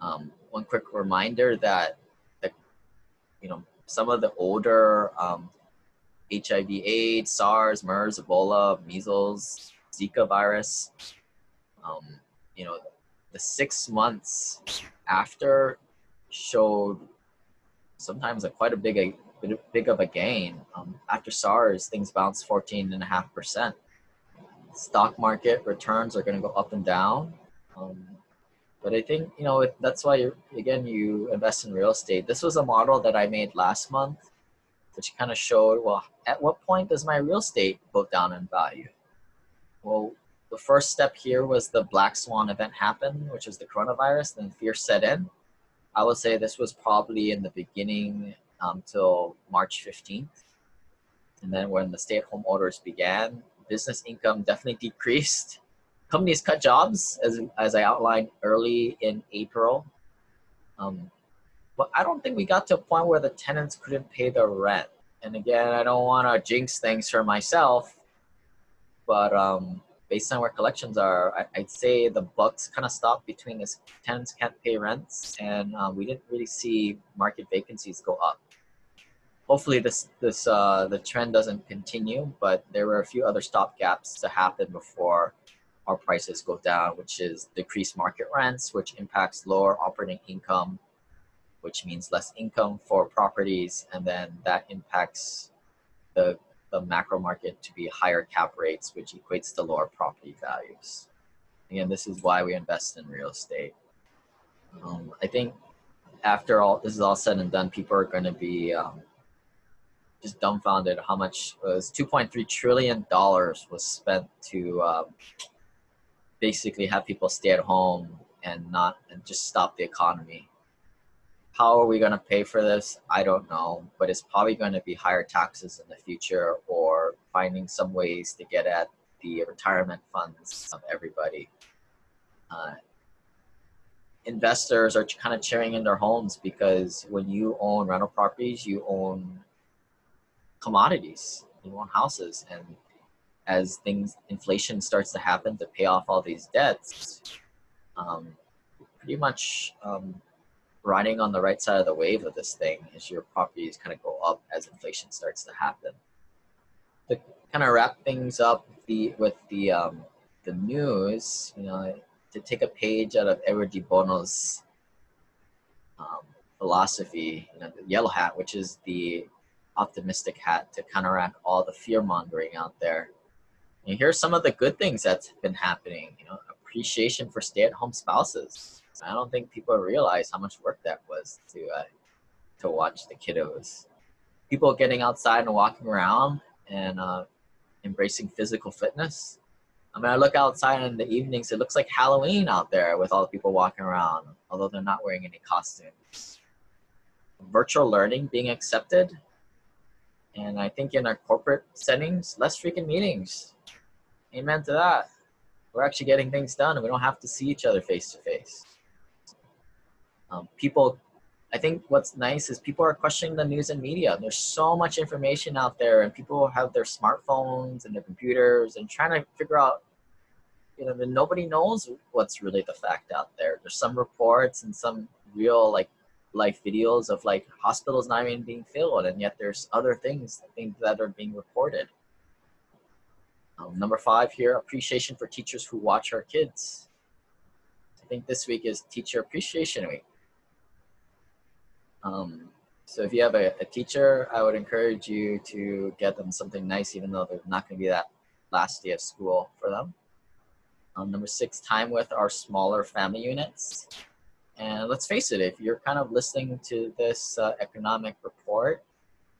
Um, one quick reminder that, the, you know, some of the older um, HIV/AIDS, SARS, MERS, Ebola, measles, Zika virus, um, you know, the six months after showed sometimes a quite a big a big of a gain. Um, after SARS, things bounced 14 and a half percent. Stock market returns are going to go up and down. Um, but I think you know that's why again you invest in real estate. This was a model that I made last month, which kind of showed well at what point does my real estate go down in value? Well, the first step here was the black swan event happened, which is the coronavirus, then fear set in. I would say this was probably in the beginning um, till March 15th. And then when the stay at home orders began, business income definitely decreased. Companies cut jobs, as, as I outlined early in April. Um, but I don't think we got to a point where the tenants couldn't pay their rent. And again, I don't want to jinx things for myself, but um, based on where collections are, I, would say the bucks kind of stopped between this tenants can't pay rents, and um, we didn't really see market vacancies go up. Hopefully, this this uh, the trend doesn't continue, but there were a few other stop gaps to happen before our prices go down, which is decreased market rents, which impacts lower operating income, which means less income for properties, and then that impacts the the macro market to be higher cap rates, which equates to lower property values. Again, this is why we invest in real estate. Um, I think after all this is all said and done, people are going to be um, just dumbfounded how much was 2.3 trillion dollars was spent to um, basically have people stay at home and not and just stop the economy. How are we going to pay for this? I don't know, but it's probably going to be higher taxes in the future or finding some ways to get at the retirement funds of everybody. Uh, investors are kind of cheering in their homes because when you own rental properties, you own commodities, you own houses, and as things inflation starts to happen to pay off all these debts, um, pretty much um, riding on the right side of the wave of this thing is your properties kind of go up as inflation starts to happen. To kind of wrap things up the with the um, the news, you know, to take a page out of Edward de Bono's um, philosophy, you know, the yellow hat, which is the optimistic hat to counteract all the fear mongering out there. And here's some of the good things that's been happening. You know, appreciation for stay-at-home spouses. I don't think people realize how much work that was to uh, to watch the kiddos. People getting outside and walking around and uh, embracing physical fitness. I mean, I look outside in the evenings, it looks like Halloween out there with all the people walking around, although they're not wearing any costumes. Virtual learning being accepted. And I think in our corporate settings, less freaking meetings. Amen to that. We're actually getting things done and we don't have to see each other face to face. People, I think what's nice is people are questioning the news and media. There's so much information out there, and people have their smartphones and their computers and trying to figure out. You know, nobody knows what's really the fact out there. There's some reports and some real like life videos of like hospitals not even being filled, and yet there's other things things that are being reported. Um, number five here: appreciation for teachers who watch our kids. I think this week is Teacher Appreciation Week. Um, so if you have a, a, teacher, I would encourage you to get them something nice, even though they're not going to be that last day of school for them. Um, number six, time with our smaller family units. And let's face it, if you're kind of listening to this uh, economic report,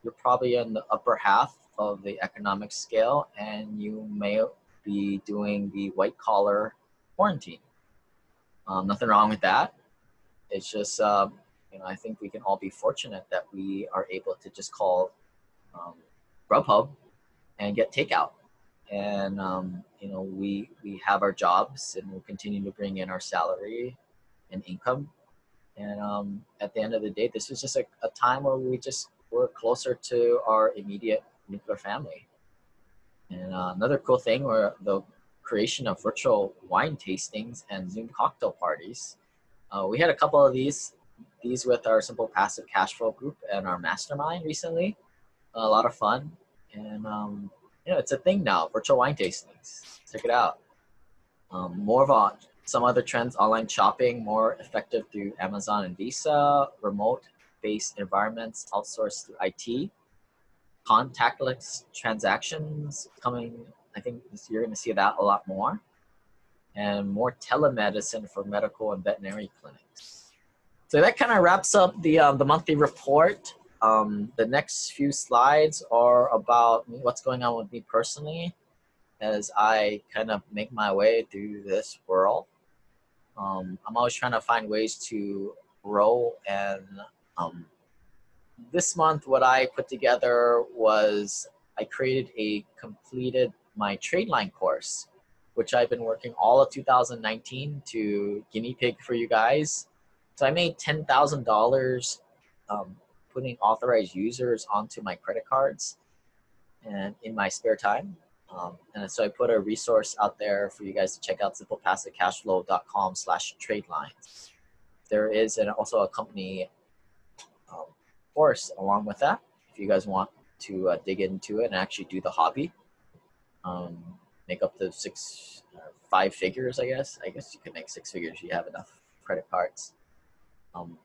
you're probably in the upper half of the economic scale, and you may be doing the white collar quarantine. Um, nothing wrong with that. It's just um, you know, I think we can all be fortunate that we are able to just call um, Grubhub and get takeout. And um, you know, we we have our jobs and we'll continue to bring in our salary and income. And um, at the end of the day, this is just a, a time where we just we're closer to our immediate nuclear family. And uh, another cool thing were the creation of virtual wine tastings and Zoom cocktail parties. Uh, we had a couple of these these with our simple passive cash flow group and our mastermind recently. A lot of fun, and um, you know it's a thing now. Virtual wine tastings. Check it out. Um, more of a, some other trends: online shopping, more effective through Amazon and Visa, remote-based environments outsourced through IT, contactless transactions coming. I think you're going to see that a lot more, and more telemedicine for medical and veterinary clinics. So that kind of wraps up the um, the monthly report. Um, the next few slides are about what's going on with me personally as I kind of make my way through this world. Um, I'm always trying to find ways to grow and um, this month what I put together was I created a completed my trade line course which I've been working all of 2019 to guinea pig for you guys so I made ten thousand um, dollars putting authorized users onto my credit cards, and in my spare time. Um, and so I put a resource out there for you guys to check out simplepassivecashflow.com slash trade lines. There is an, also a company um, course along with that if you guys want to uh, dig into it and actually do the hobby. Um, make up to six, uh, five figures, I guess. I guess you could make six figures. If you have enough credit cards. Um,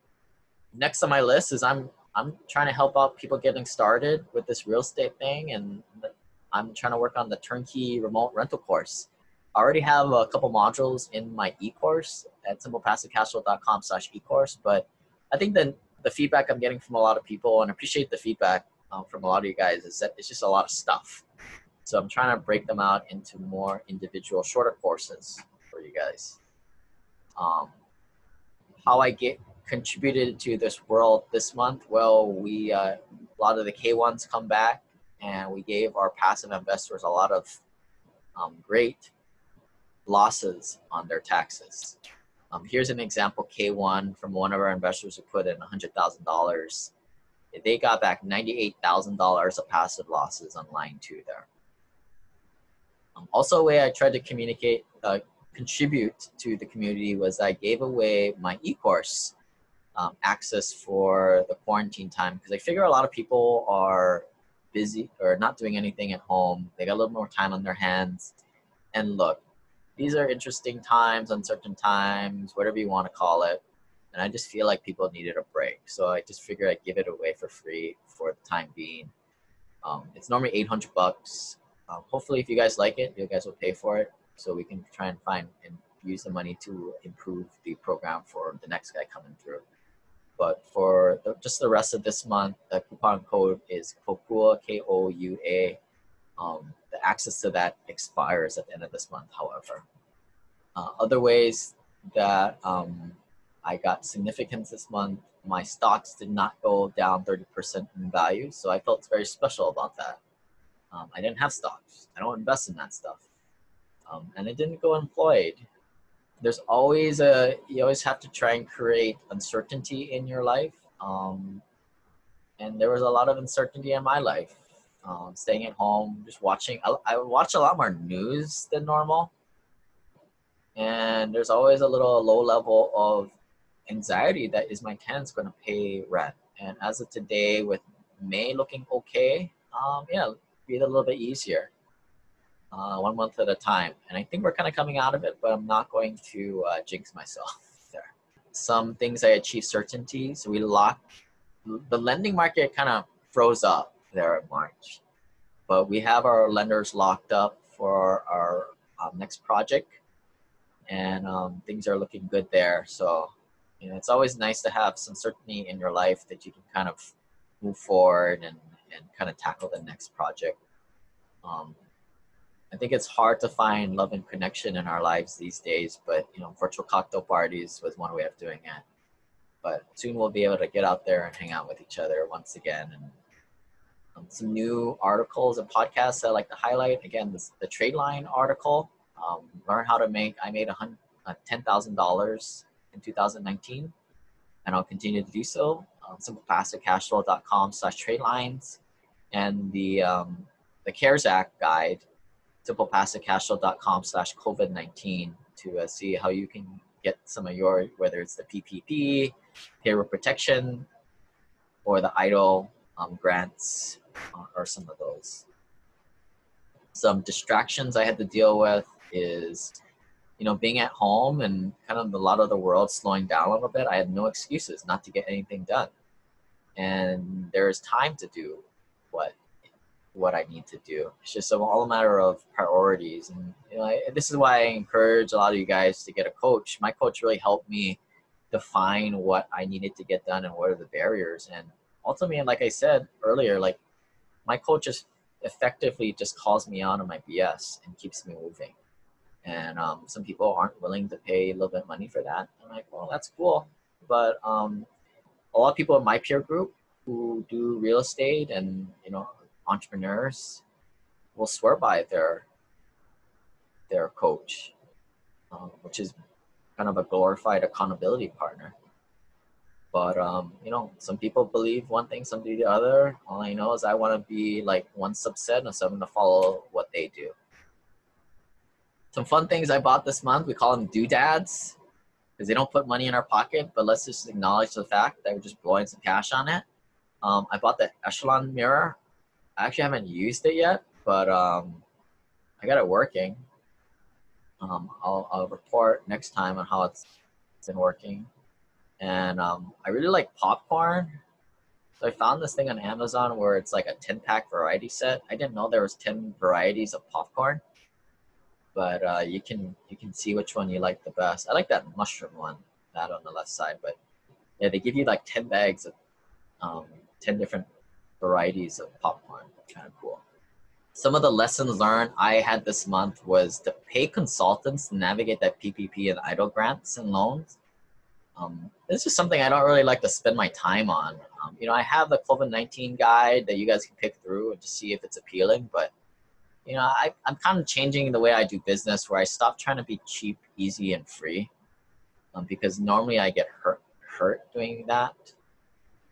next on my list is I'm I'm trying to help out people getting started with this real estate thing, and I'm trying to work on the turnkey remote rental course. I already have a couple modules in my e-course at simplepassivecashflow.com slash e-course, but I think that the feedback I'm getting from a lot of people, and appreciate the feedback um, from a lot of you guys, is that it's just a lot of stuff. So I'm trying to break them out into more individual, shorter courses for you guys. Um, how I get contributed to this world this month? Well, we uh, a lot of the K1s come back, and we gave our passive investors a lot of um, great losses on their taxes. Um, here's an example K1 from one of our investors who put in $100,000. They got back $98,000 of passive losses on line two there. Um, also, a way I tried to communicate, uh, contribute to the community was I gave away my e-course um, access for the quarantine time because I figure a lot of people are busy or not doing anything at home. They got a little more time on their hands. And look, these are interesting times, uncertain times, whatever you want to call it. And I just feel like people needed a break. So I just figured I'd give it away for free for the time being. Um, it's normally 800 bucks. Um, hopefully, if you guys like it, you guys will pay for it so we can try and find and use the money to improve the program for the next guy coming through. But for the, just the rest of this month, the coupon code is KOUA, K O U A. Um, the access to that expires at the end of this month, however. Uh, other ways that um, I got significance this month, my stocks did not go down 30% in value, so I felt very special about that. Um, I didn't have stocks, I don't invest in that stuff. Um, and it didn't go employed there's always a you always have to try and create uncertainty in your life um, and there was a lot of uncertainty in my life um, staying at home just watching I, I watch a lot more news than normal and there's always a little low level of anxiety that is my tenants going to pay rent and as of today with may looking okay um, yeah be a little bit easier uh, one month at a time. And I think we're kind of coming out of it, but I'm not going to uh, jinx myself there. Some things I achieved certainty. So we locked, the lending market kind of froze up there in March. But we have our lenders locked up for our um, next project. And um, things are looking good there. So, you know, it's always nice to have some certainty in your life that you can kind of move forward and, and kind of tackle the next project. Um, I think it's hard to find love and connection in our lives these days, but you know, virtual cocktail parties was one way of doing it. But soon we'll be able to get out there and hang out with each other once again. And um, some new articles and podcasts I like to highlight. Again, this, the trade line article. Um, learn how to make. I made uh, ten thousand dollars in 2019, and I'll continue to do so. Um, simplepassivecashflow.com slash trade lines, and the um, the CARES Act guide simplepassivecashflow.com slash COVID-19 to uh, see how you can get some of your, whether it's the PPP, payroll protection, or the EIDL um, grants, uh, or some of those. Some distractions I had to deal with is, you know, being at home and kind of a lot of the world slowing down a little bit. I had no excuses not to get anything done. And there is time to do what what I need to do. It's just all a matter of priorities. And you know, I, this is why I encourage a lot of you guys to get a coach. My coach really helped me define what I needed to get done and what are the barriers. And ultimately, like I said earlier, like my coach just effectively just calls me out on my BS and keeps me moving. And um, some people aren't willing to pay a little bit of money for that. I'm like, well, that's cool. But um, a lot of people in my peer group who do real estate and you know entrepreneurs will swear by their their coach, um, which is kind of a glorified accountability partner. But um, you know, some people believe one thing, some do the other. All I know is I want to be like one subset, and so I'm gonna follow what they do. Some fun things I bought this month. We call them doodads because they don't put money in our pocket, but let's just acknowledge the fact that we're just blowing some cash on it. Um, I bought the Echelon mirror I actually haven't used it yet, but um, I got it working. Um, I'll, I'll report next time on how it's been working. and um, I really like popcorn. So I found this thing on Amazon where it's like a 10 pack variety set. I didn't know there was 10 varieties of popcorn, but uh, you can you can see which one you like the best. I like that mushroom one, that on the left side. But yeah, they give you like 10 bags of um, 10 different varieties of popcorn. Kind of cool. Some of the lessons learned I had this month was to pay consultants to navigate that PPP and EIDL grants and loans um, this is something I don't really like to spend my time on. Um, you know, I have the COVID 19 guide that you guys can pick through and just see if it's appealing, but you know, I, I'm kind of changing the way I do business where I stop trying to be cheap, easy, and free um, because normally I get hurt, hurt doing that.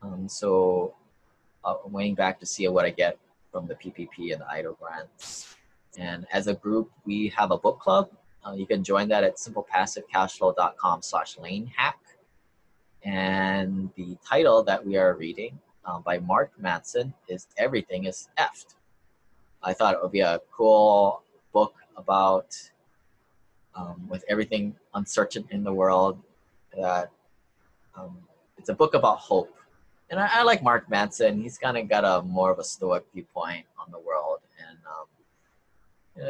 Um, so uh, I'm waiting back to see what I get from the PPP and the EIDL grants. And as a group, we have a book club. Uh, you can join that at simplepassivecashflow.com slash lane hack. And the title that we are reading uh, by Mark Manson is Everything is Effed. I thought it would be a cool book about um, with everything uncertain in the world that um, it's a book about hope. And I, I like Mark Manson. He's kind of got a more of a stoic viewpoint on the world. And um,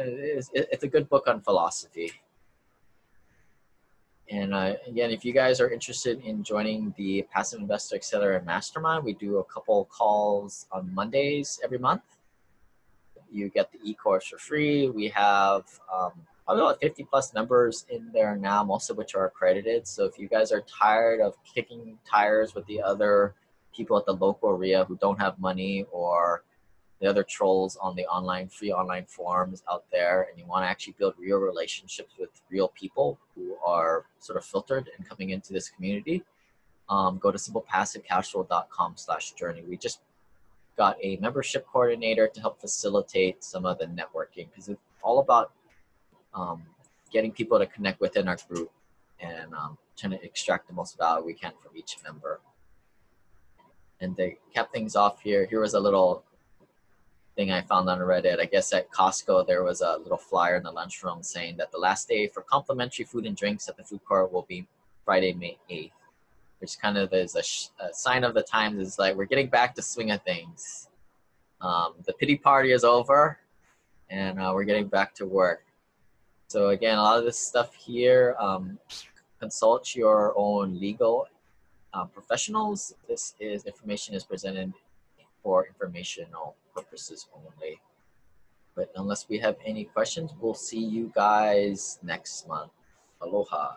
it's, it's a good book on philosophy. And uh, again, if you guys are interested in joining the Passive Investor Accelerator Mastermind, we do a couple calls on Mondays every month. You get the e-course for free. We have um, probably about 50 plus members in there now, most of which are accredited. So if you guys are tired of kicking tires with the other people at the local REIA who don't have money or the other trolls on the online free online forums out there and you want to actually build real relationships with real people who are sort of filtered and coming into this community um, go to simplepassivecashflow.com slash journey. We just got a membership coordinator to help facilitate some of the networking because it's all about um, getting people to connect within our group and um, trying to extract the most value we can from each member and they kept things off here here was a little thing I found on Reddit. I guess at Costco there was a little flyer in the lunchroom saying that the last day for complimentary food and drinks at the food court will be Friday, May 8th, which kind of is a, sh- a sign of the times. Is like we're getting back to swing of things. Um, the pity party is over, and uh, we're getting back to work. So again, a lot of this stuff here. Um, consult your own legal uh, professionals. This is information is presented for informational purposes only. But unless we have any questions, we'll see you guys next month. Aloha.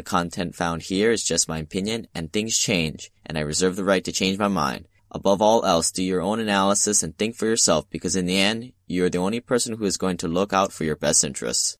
The content found here is just my opinion and things change and I reserve the right to change my mind. Above all else, do your own analysis and think for yourself because in the end, you are the only person who is going to look out for your best interests.